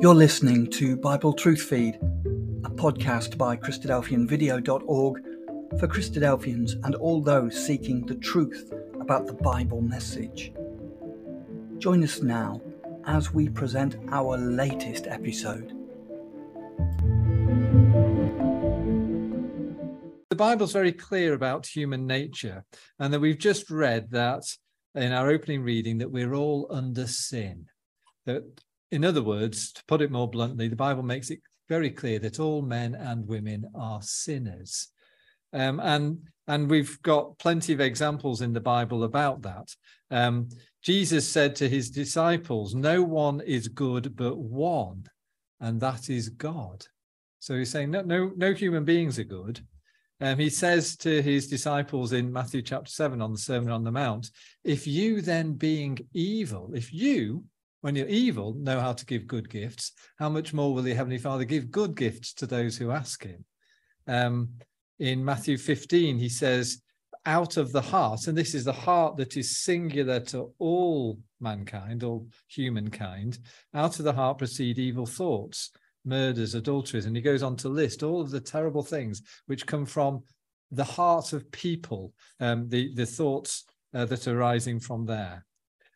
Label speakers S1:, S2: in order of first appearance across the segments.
S1: You're listening to Bible Truth Feed, a podcast by Christadelphianvideo.org for Christadelphians and all those seeking the truth about the Bible message. Join us now as we present our latest episode.
S2: The Bible's very clear about human nature, and that we've just read that in our opening reading that we're all under sin. That in other words, to put it more bluntly, the Bible makes it very clear that all men and women are sinners. Um, and and we've got plenty of examples in the Bible about that. Um, Jesus said to his disciples, No one is good but one, and that is God. So he's saying no, no, no human beings are good. Um, he says to his disciples in Matthew chapter 7 on the Sermon on the Mount, if you then being evil, if you, when you're evil, know how to give good gifts, how much more will the Heavenly Father give good gifts to those who ask Him? Um, in Matthew 15, he says, out of the heart, and this is the heart that is singular to all mankind, all humankind, out of the heart proceed evil thoughts, murders, adulteries. And he goes on to list all of the terrible things which come from the heart of people, um, the, the thoughts uh, that are rising from there.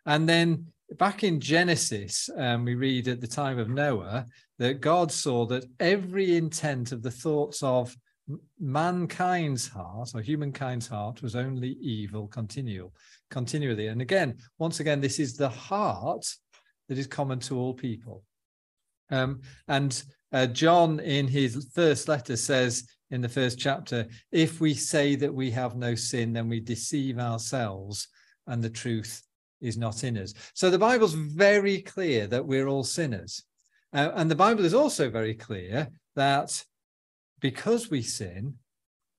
S2: And then back in Genesis, um, we read at the time of Noah that God saw that every intent of the thoughts of mankind's heart or humankind's heart was only evil continual continually. And again once again this is the heart that is common to all people. Um, and uh, john in his first letter says in the first chapter if we say that we have no sin then we deceive ourselves and the truth is not in us. So the Bible's very clear that we're all sinners. Uh, and the Bible is also very clear that because we sin,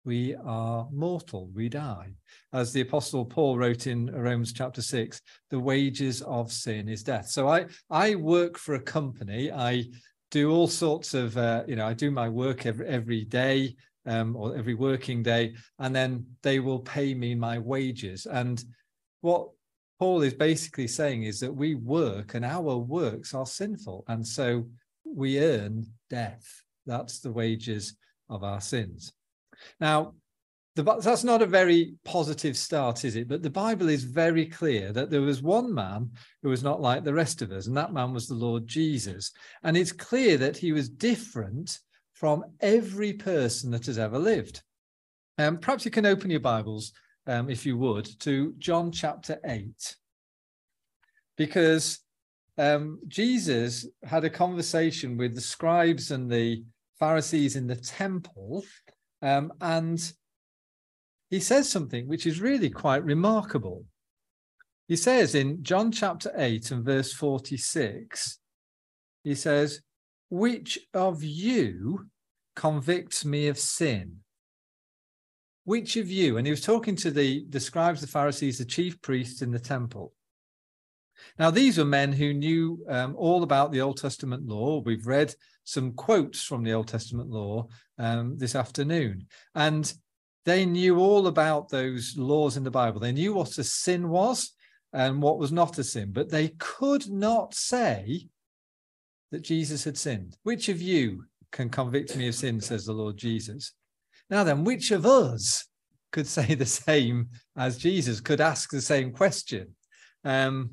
S2: we are mortal, we die. As the Apostle Paul wrote in Romans chapter 6, the wages of sin is death. So I, I work for a company. I do all sorts of, uh, you know, I do my work every, every day um, or every working day, and then they will pay me my wages. And what Paul is basically saying is that we work and our works are sinful. And so we earn death. That's the wages of our sins. Now, the, that's not a very positive start, is it? But the Bible is very clear that there was one man who was not like the rest of us, and that man was the Lord Jesus. And it's clear that he was different from every person that has ever lived. Um, perhaps you can open your Bibles um, if you would, to John chapter 8. Because um, Jesus had a conversation with the scribes and the Pharisees in the temple, um, and he says something which is really quite remarkable. He says in John chapter 8 and verse 46, he says, Which of you convicts me of sin? Which of you, and he was talking to the, the scribes, the Pharisees, the chief priests in the temple. Now, these were men who knew um, all about the Old Testament law. We've read some quotes from the Old Testament law um, this afternoon, and they knew all about those laws in the Bible. They knew what a sin was and what was not a sin, but they could not say that Jesus had sinned. Which of you can convict me of sin, says the Lord Jesus? Now then, which of us could say the same as Jesus, could ask the same question? Um,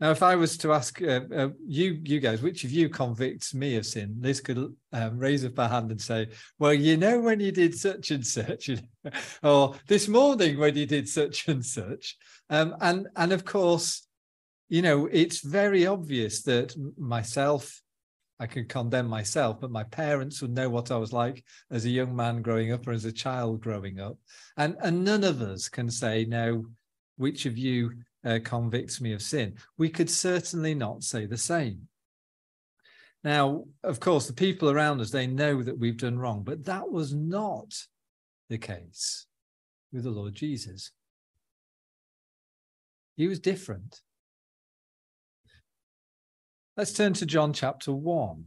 S2: now, if I was to ask uh, uh, you, you guys, which of you convicts me of sin? Liz could um, raise up her hand and say, "Well, you know when you did such and such, or this morning when you did such and such," um, and and of course, you know, it's very obvious that myself, I could condemn myself, but my parents would know what I was like as a young man growing up or as a child growing up. And, and none of us can say, no, which of you uh, convicts me of sin? We could certainly not say the same. Now, of course, the people around us, they know that we've done wrong, but that was not the case with the Lord Jesus. He was different. Let's turn to John chapter 1.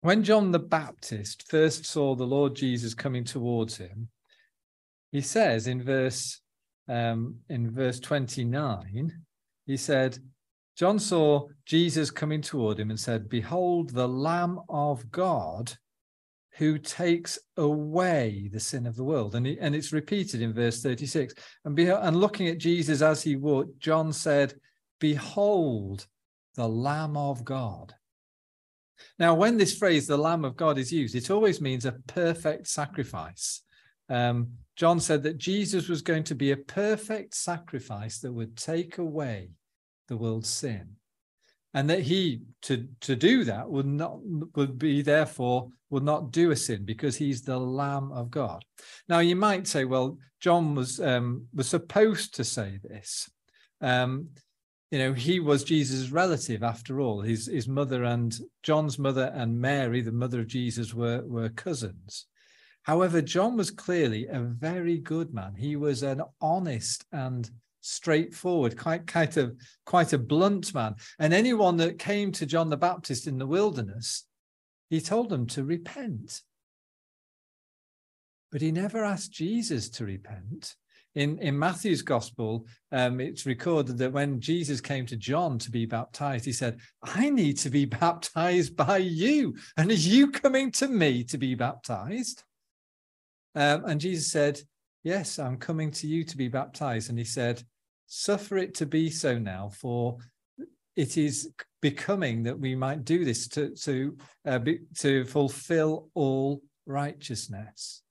S2: When John the Baptist first saw the Lord Jesus coming towards him, he says in verse um, in verse 29, he said, John saw Jesus coming toward him and said, Behold, the Lamb of God who takes away the sin of the world. And, he, and it's repeated in verse 36. And, be, and looking at Jesus as he walked, John said, Behold, the Lamb of God. Now, when this phrase, the Lamb of God, is used, it always means a perfect sacrifice. Um, John said that Jesus was going to be a perfect sacrifice that would take away the world's sin and that he to to do that would not would be therefore would not do a sin because he's the lamb of god now you might say well john was um was supposed to say this um you know he was jesus relative after all his his mother and john's mother and mary the mother of jesus were were cousins however john was clearly a very good man he was an honest and straightforward, quite kind of quite a blunt man. And anyone that came to John the Baptist in the wilderness, he told them to repent. But he never asked Jesus to repent. In, in Matthew's gospel, um, it's recorded that when Jesus came to John to be baptized, he said, I need to be baptized by you. And are you coming to me to be baptized? Um, and Jesus said, Yes, I'm coming to you to be baptized. And he said, Suffer it to be so now, for it is becoming that we might do this to to uh, be, to fulfill all righteousness.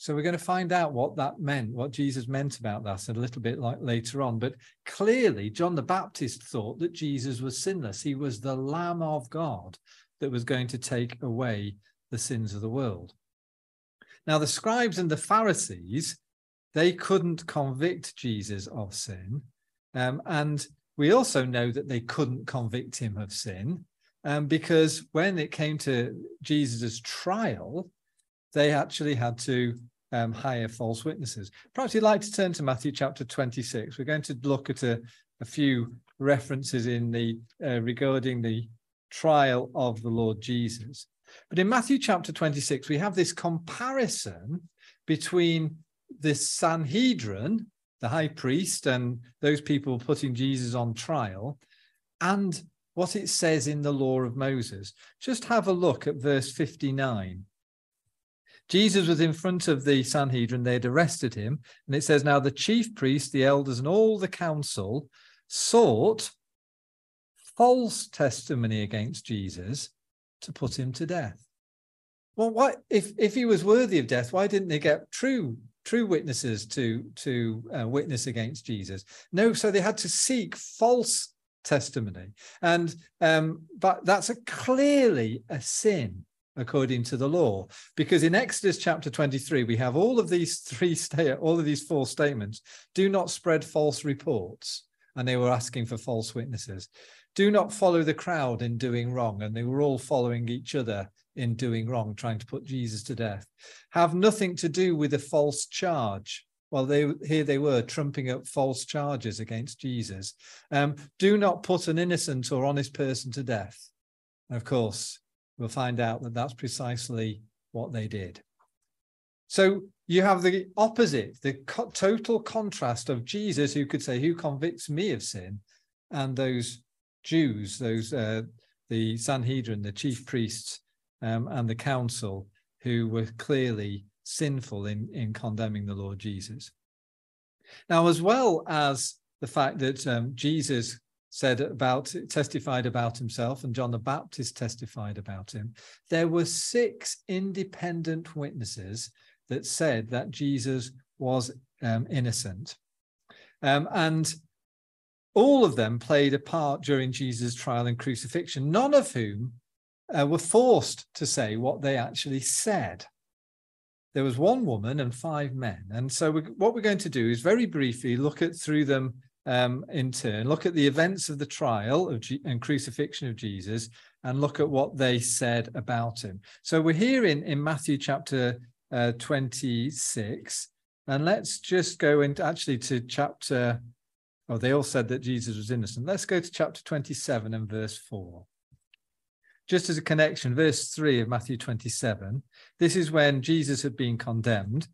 S2: So we're going to find out what that meant, what Jesus meant about that a little bit like later on. But clearly, John the Baptist thought that Jesus was sinless. He was the Lamb of God that was going to take away the sins of the world. Now, the scribes and the Pharisees they couldn't convict Jesus of sin. Um, and we also know that they couldn't convict him of sin um, because when it came to Jesus' trial, they actually had to um, hire false witnesses. Perhaps you'd like to turn to Matthew chapter 26. We're going to look at a, a few references in the uh, regarding the trial of the Lord Jesus. But in Matthew chapter 26, we have this comparison between the Sanhedrin, the high priest, and those people putting Jesus on trial, and what it says in the law of Moses. Just have a look at verse 59. Jesus was in front of the Sanhedrin, they had arrested him, and it says, Now the chief priests, the elders, and all the council sought false testimony against Jesus to put him to death. Well, why if if he was worthy of death, why didn't they get true true witnesses to to uh, witness against Jesus. No, so they had to seek false testimony, and um, but that's a clearly a sin according to the law because in exodus chapter 23 we have all of these three state all of these four statements do not spread false reports and they were asking for false witnesses do not follow the crowd in doing wrong and they were all following each other in doing wrong, trying to put Jesus to death, have nothing to do with a false charge. Well, they here they were trumping up false charges against Jesus. Um, do not put an innocent or honest person to death. Of course, we'll find out that that's precisely what they did. So you have the opposite, the co- total contrast of Jesus, who could say, "Who convicts me of sin?" and those Jews, those uh, the Sanhedrin, the chief priests, um, and the council who were clearly sinful in, in condemning the Lord Jesus. Now, as well as the fact that um, Jesus said about testified about himself and John the Baptist testified about him, there were six independent witnesses that said that Jesus was um, innocent. Um, and all of them played a part during Jesus' trial and crucifixion, none of whom uh, were forced to say what they actually said. There was one woman and five men. And so, we, what we're going to do is very briefly look at through them um, in turn, look at the events of the trial of and crucifixion of Jesus, and look at what they said about him. So, we're here in, in Matthew chapter uh, 26. And let's just go into actually to chapter. Oh, they all said that Jesus was innocent. Let's go to chapter 27 and verse 4 just as a connection, verse 3 of Matthew 27, this is when Jesus had been condemned.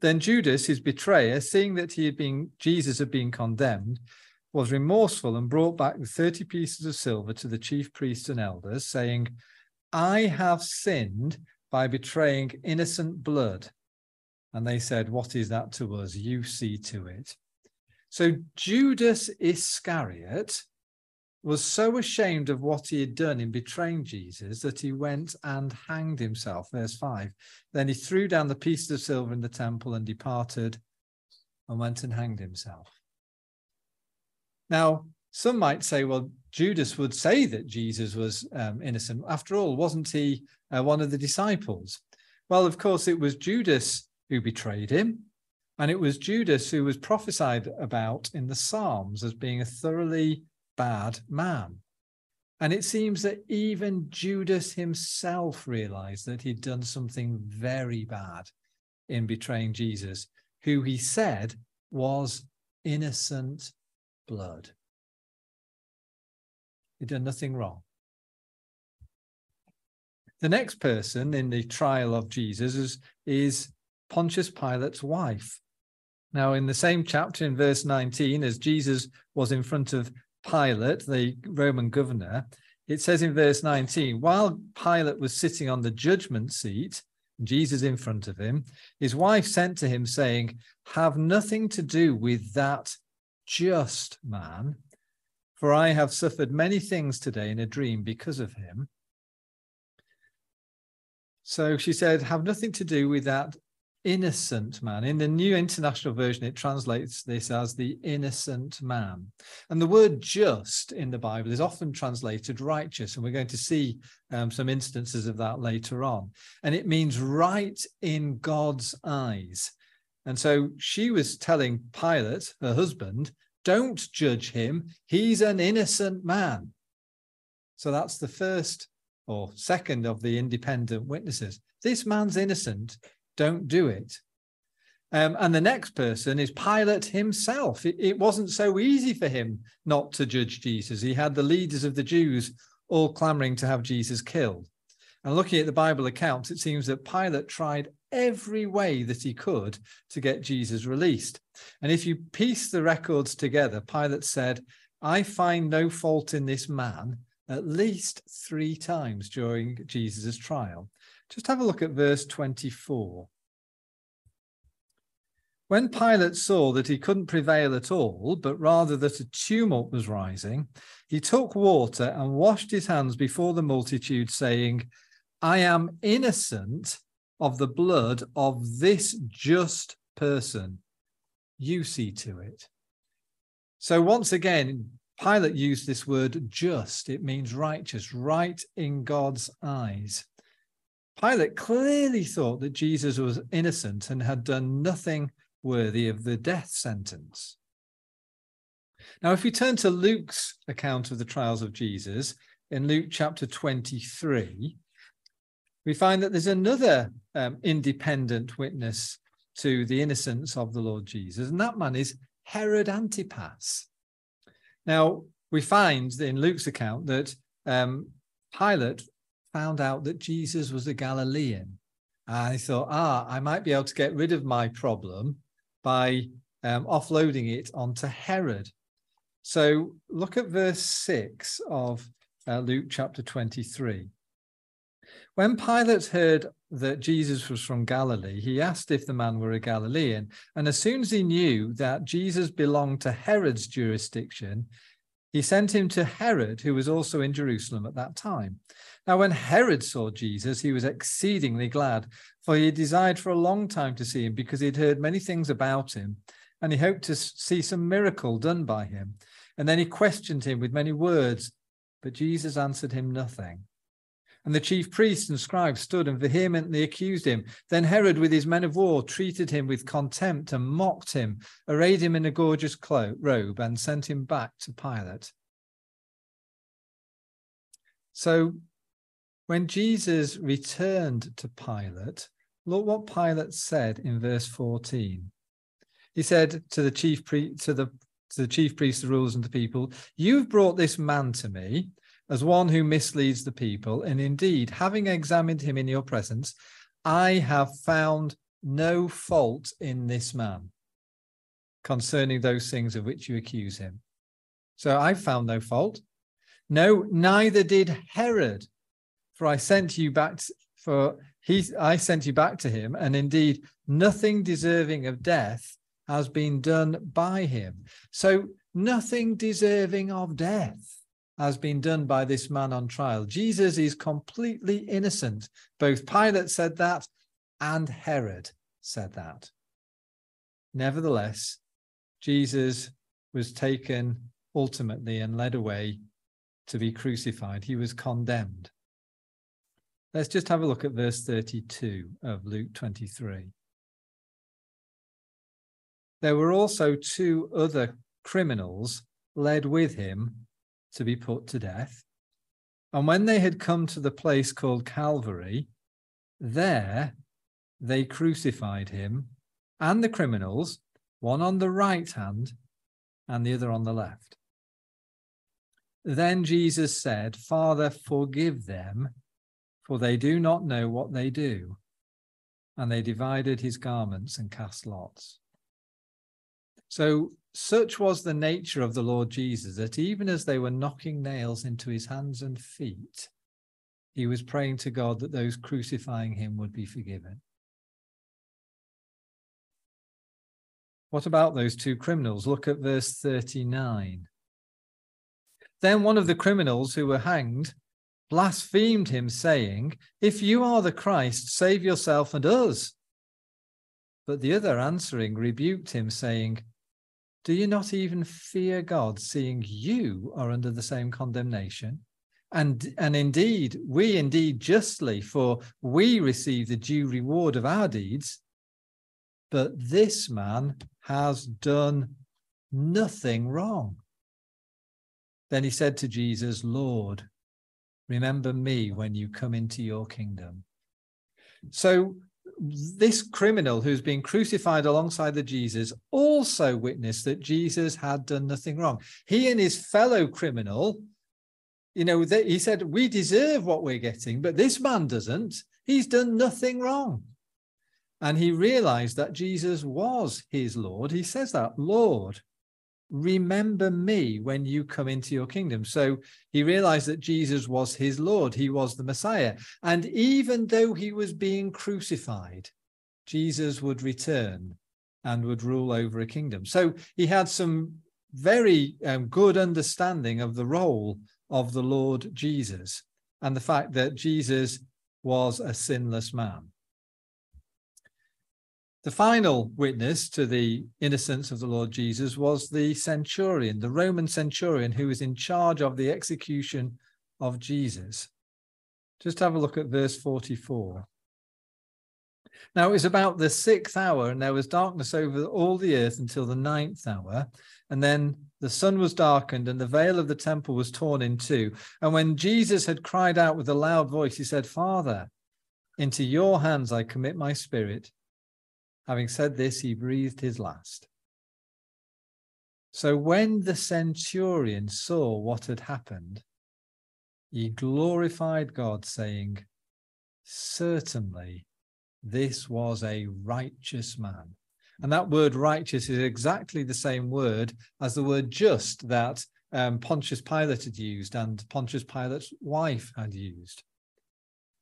S2: Then Judas, his betrayer, seeing that he had been Jesus had been condemned, was remorseful and brought back the 30 pieces of silver to the chief priests and elders, saying, I have sinned by betraying innocent blood. And they said, What is that to us? You see to it. So Judas Iscariot was so ashamed of what he had done in betraying Jesus that he went and hanged himself. Verse 5. Then he threw down the pieces of silver in the temple and departed and went and hanged himself. Now, some might say, well, Judas would say that Jesus was um, innocent. After all, wasn't he uh, one of the disciples? Well, of course, it was Judas who betrayed him. And it was Judas who was prophesied about in the Psalms as being a thoroughly bad man. And it seems that even Judas himself realized that he'd done something very bad in betraying Jesus, who he said was innocent blood. He'd done nothing wrong. The next person in the trial of Jesus is, is Pontius Pilate's wife. Now, in the same chapter, in verse 19, as Jesus was in front of Pilate, the Roman governor, it says in verse 19, while Pilate was sitting on the judgment seat, Jesus in front of him, his wife sent to him, saying, Have nothing to do with that just man, for I have suffered many things today in a dream because of him. So she said, Have nothing to do with that innocent man. In the New International Version, it translates this as the innocent man. And the word just in the Bible is often translated righteous. And we're going to see um, some instances of that later on. And it means right in God's eyes. And so she was telling Pilate, her husband, don't judge him. He's an innocent man. So that's the first or second of the independent witnesses. This man's innocent don't do it. Um, and the next person is Pilate himself. It, it, wasn't so easy for him not to judge Jesus. He had the leaders of the Jews all clamoring to have Jesus killed. And looking at the Bible accounts, it seems that Pilate tried every way that he could to get Jesus released. And if you piece the records together, Pilate said, I find no fault in this man at least three times during Jesus' trial. Just have a look at verse 24. When Pilate saw that he couldn't prevail at all, but rather that a tumult was rising, he took water and washed his hands before the multitude, saying, I am innocent of the blood of this just person. You see to it. So, once again, Pilate used this word just. It means righteous, right in God's eyes. Pilate clearly thought that Jesus was innocent and had done nothing worthy of the death sentence. Now, if we turn to Luke's account of the trials of Jesus in Luke chapter 23, we find that there's another um, independent witness to the innocence of the Lord Jesus, and that man is Herod Antipas. Now, we find in Luke's account that um, Pilate found out that Jesus was a Galilean. He thought, ah, I might be able to get rid of my problem by um, offloading it onto Herod. So look at verse 6 of uh, Luke chapter 23. When Pilate heard that Jesus was from Galilee, he asked if the man were a Galilean. And as soon as he knew that Jesus belonged to Herod's jurisdiction, he sent him to Herod, who was also in Jerusalem at that time. Now, when Herod saw Jesus, he was exceedingly glad, for he desired for a long time to see him because he had heard many things about him, and he hoped to see some miracle done by him. And then he questioned him with many words, but Jesus answered him nothing. And the chief priests and scribes stood and vehemently accused him. Then Herod, with his men of war, treated him with contempt and mocked him, arrayed him in a gorgeous cloak, robe, and sent him back to Pilate. So when Jesus returned to Pilate, look what Pilate said in verse 14. He said to the chief pre- to the to the chief priests, the rulers, and the people, You've brought this man to me as one who misleads the people. And indeed, having examined him in your presence, I have found no fault in this man concerning those things of which you accuse him. So I found no fault. No, neither did Herod, for I sent you back to, for he I sent you back to him, and indeed nothing deserving of death has been done by him. So nothing deserving of death has been done by this man on trial. Jesus is completely innocent. Both Pilate said that and Herod said that. Nevertheless, Jesus was taken ultimately and led away to be crucified. He was condemned. Let's just have a look at verse 32 of Luke 23. There were also two other criminals led with him to be put to death. And when they had come to the place called Calvary, there they crucified him and the criminals, one on the right hand and the other on the left. Then Jesus said, Father, forgive them, for they do not know what they do. And they divided his garments and cast lots. So, such was the nature of the Lord Jesus that even as they were knocking nails into his hands and feet, he was praying to God that those crucifying him would be forgiven. What about those two criminals? Look at verse 39. Then one of the criminals who were hanged blasphemed him, saying, If you are the Christ, save yourself and us. But the other answering rebuked him, saying, Do you not even fear God, seeing you are under the same condemnation? And, and indeed, we indeed justly, for we receive the due reward of our deeds. But this man has done nothing wrong. Then he said to Jesus, Lord, remember me when you come into your kingdom. So, this criminal who's been crucified alongside the Jesus also witnessed that Jesus had done nothing wrong. He and his fellow criminal, you know, they, he said, We deserve what we're getting, but this man doesn't. He's done nothing wrong. And he realized that Jesus was his Lord. He says that, Lord, remember me when you come into your kingdom. So he realized that Jesus was his Lord, he was the Messiah. And even though he was being crucified, Jesus would return and would rule over a kingdom. So he had some very um, good understanding of the role of the Lord Jesus and the fact that Jesus was a sinless man. The final witness to the innocence of the Lord Jesus was the centurion, the Roman centurion who was in charge of the execution of Jesus. Just have a look at verse 44. Now it was about the sixth hour, and there was darkness over all the earth until the ninth hour. And then the sun was darkened, and the veil of the temple was torn in two. And when Jesus had cried out with a loud voice, he said, Father, into your hands I commit my spirit. Having said this, he breathed his last. So when the centurion saw what had happened, he glorified God, saying, Certainly, this was a righteous man. And that word righteous is exactly the same word as the word just that um, Pontius Pilate had used and Pontius Pilate's wife had used.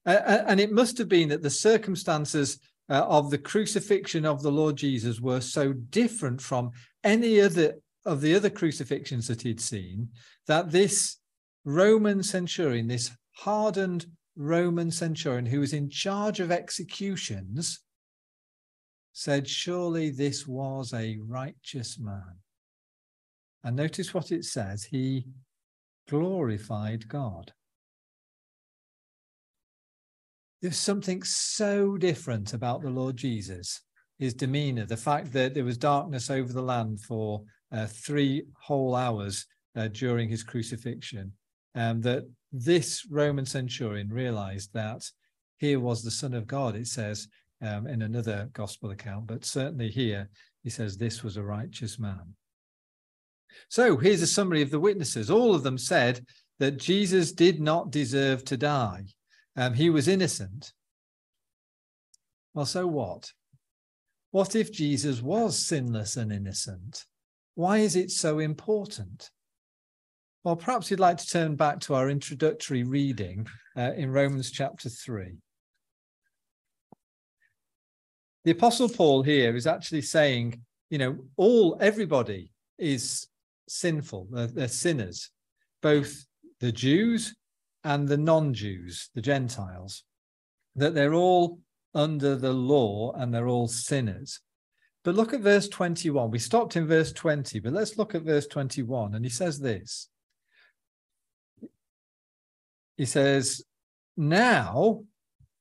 S2: Uh, and it must have been that the circumstances uh, of the crucifixion of the Lord Jesus were so different from any other of the other crucifixions that he'd seen that this Roman centurion, this hardened Roman centurion who was in charge of executions, said, Surely this was a righteous man. And notice what it says he glorified God. There's something so different about the Lord Jesus, his demeanor, the fact that there was darkness over the land for uh, three whole hours uh, during his crucifixion, and um, that this Roman centurion realized that here was the Son of God, it says um, in another gospel account, but certainly here he says this was a righteous man. So here's a summary of the witnesses. All of them said that Jesus did not deserve to die um, he was innocent. Well, so what? What if Jesus was sinless and innocent? Why is it so important? Well, perhaps you'd like to turn back to our introductory reading uh, in Romans chapter 3. The Apostle Paul here is actually saying, you know, all, everybody is sinful, they're, they're sinners, both the Jews and the non Jews, the Gentiles, that they're all under the law and they're all sinners. But look at verse 21. We stopped in verse 20, but let's look at verse 21. And he says this He says, Now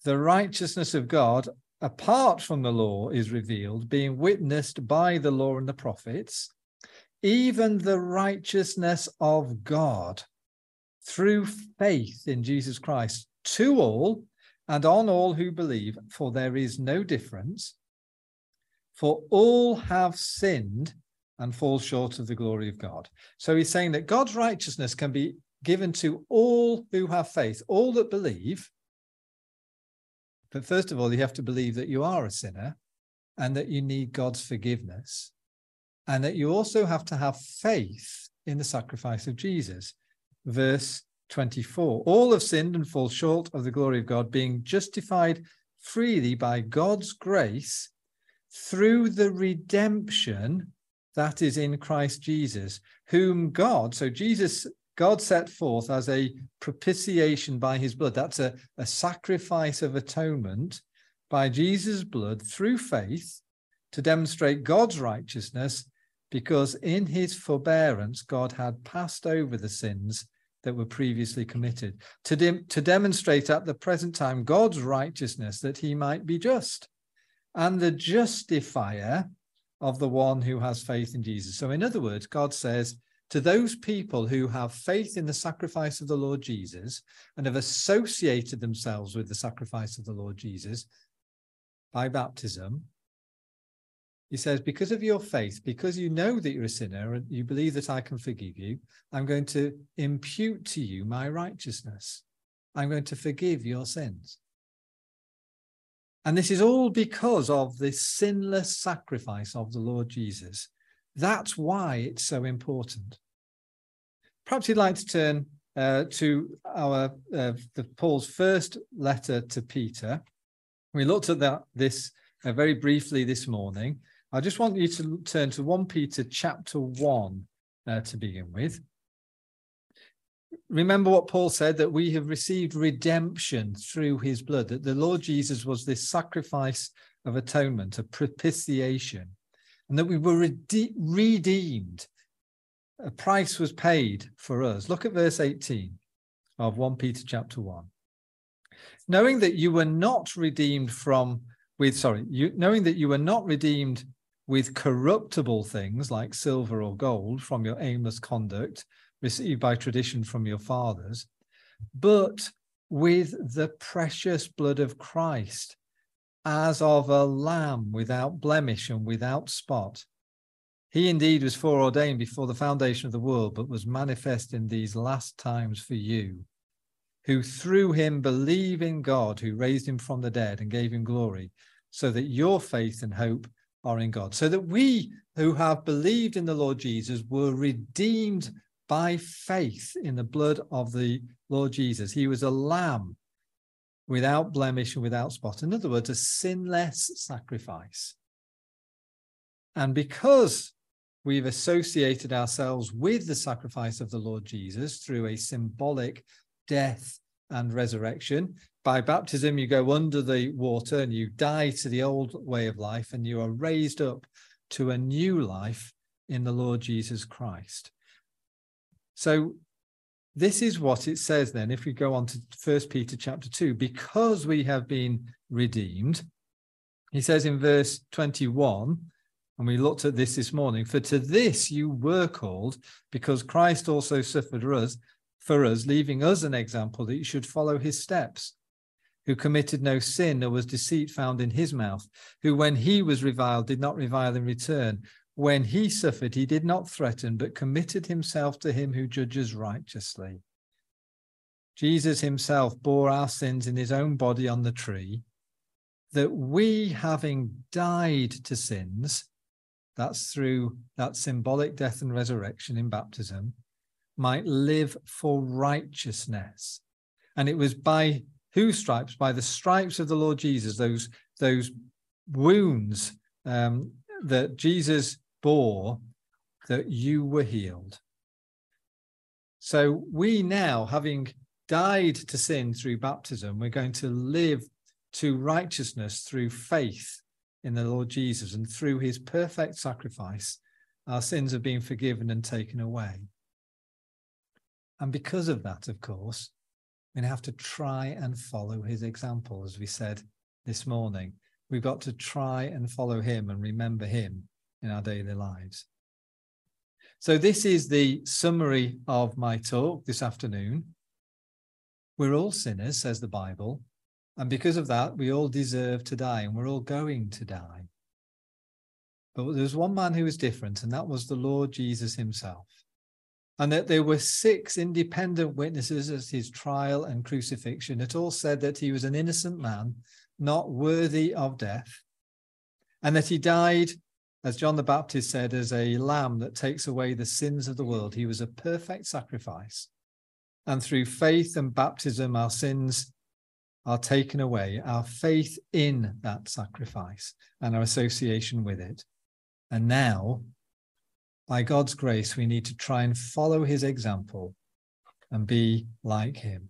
S2: the righteousness of God apart from the law is revealed, being witnessed by the law and the prophets, even the righteousness of God through faith in Jesus Christ to all and on all who believe, for there is no difference. For all have sinned and fall short of the glory of God. So he's saying that God's righteousness can be given to all who have faith, all that believe. But first of all, you have to believe that you are a sinner and that you need God's forgiveness, and that you also have to have faith in the sacrifice of Jesus. Verse 24 All have sinned and fall short of the glory of God, being justified freely by God's grace through the redemption that is in Christ Jesus, whom God, so Jesus, God set forth as a propitiation by his blood. That's a, a sacrifice of atonement by Jesus' blood through faith to demonstrate God's righteousness, because in his forbearance, God had passed over the sins that were previously committed, to, de- to demonstrate at the present time God's righteousness that he might be just and the justifier of the one who has faith in Jesus. So, in other words, God says to those people who have faith in the sacrifice of the Lord Jesus and have associated themselves with the sacrifice of the Lord Jesus by baptism, he says, because of your faith, because you know that you're a sinner and you believe that I can forgive you, I'm going to impute to you my righteousness. I'm going to forgive your sins. And this is all because of the sinless sacrifice of the Lord Jesus. That's why it's so important. Perhaps you'd like to turn uh, to our uh, the Paul's first letter to Peter. We looked at that this uh, very briefly this morning. I just want you to turn to 1 Peter chapter 1 uh, to begin with. Remember what Paul said that we have received redemption through his blood, that the Lord Jesus was this sacrifice of atonement, a propitiation, and that we were rede- redeemed. A price was paid for us. Look at verse 18 of 1 Peter chapter 1. Knowing that you were not redeemed from with sorry, you knowing that you were not redeemed with corruptible things like silver or gold from your aimless conduct received by tradition from your fathers, but with the precious blood of Christ, as of a lamb without blemish and without spot. He indeed was foreordained before the foundation of the world, but was manifest in these last times for you, who through him believe in God, who raised him from the dead and gave him glory, so that your faith and hope are in God. So that we who have believed in the Lord Jesus were redeemed by faith in the blood of the Lord Jesus. He was a lamb without blemish and without spot. In other words, a sinless sacrifice. And because we've associated ourselves with the sacrifice of the Lord Jesus through a symbolic death and resurrection, by baptism, you go under the water and you die to the old way of life and you are raised up to a new life in the Lord Jesus Christ. So this is what it says then if we go on to first peter chapter 2 because we have been redeemed he says in verse 21 and we looked at this this morning for to this you were called because christ also suffered for us for us leaving us an example that you should follow his steps who committed no sin, nor was deceit found in his mouth, who, when he was reviled, did not revile in return. When he suffered, he did not threaten, but committed himself to him who judges righteously. Jesus himself bore our sins in his own body on the tree, that we, having died to sins, that's through that symbolic death and resurrection in baptism, might live for righteousness. And it was by whose stripes? By the stripes of the Lord Jesus, those, those wounds um, that Jesus bore, that you were healed. So we now, having died to sin through baptism, we're going to live to righteousness through faith in the Lord Jesus and through his perfect sacrifice, our sins have been forgiven and taken away. And because of that, of course, we have to try and follow his example, as we said this morning. We've got to try and follow him and remember him in our daily lives. So, this is the summary of my talk this afternoon. We're all sinners, says the Bible. And because of that, we all deserve to die and we're all going to die. But there's one man who was different, and that was the Lord Jesus himself. And that there were six independent witnesses at his trial and crucifixion that all said that he was an innocent man, not worthy of death, and that he died, as John the Baptist said, as a lamb that takes away the sins of the world. He was a perfect sacrifice. And through faith and baptism, our sins are taken away, our faith in that sacrifice and our association with it. And now, by God's grace, we need to try and follow his example and be like him.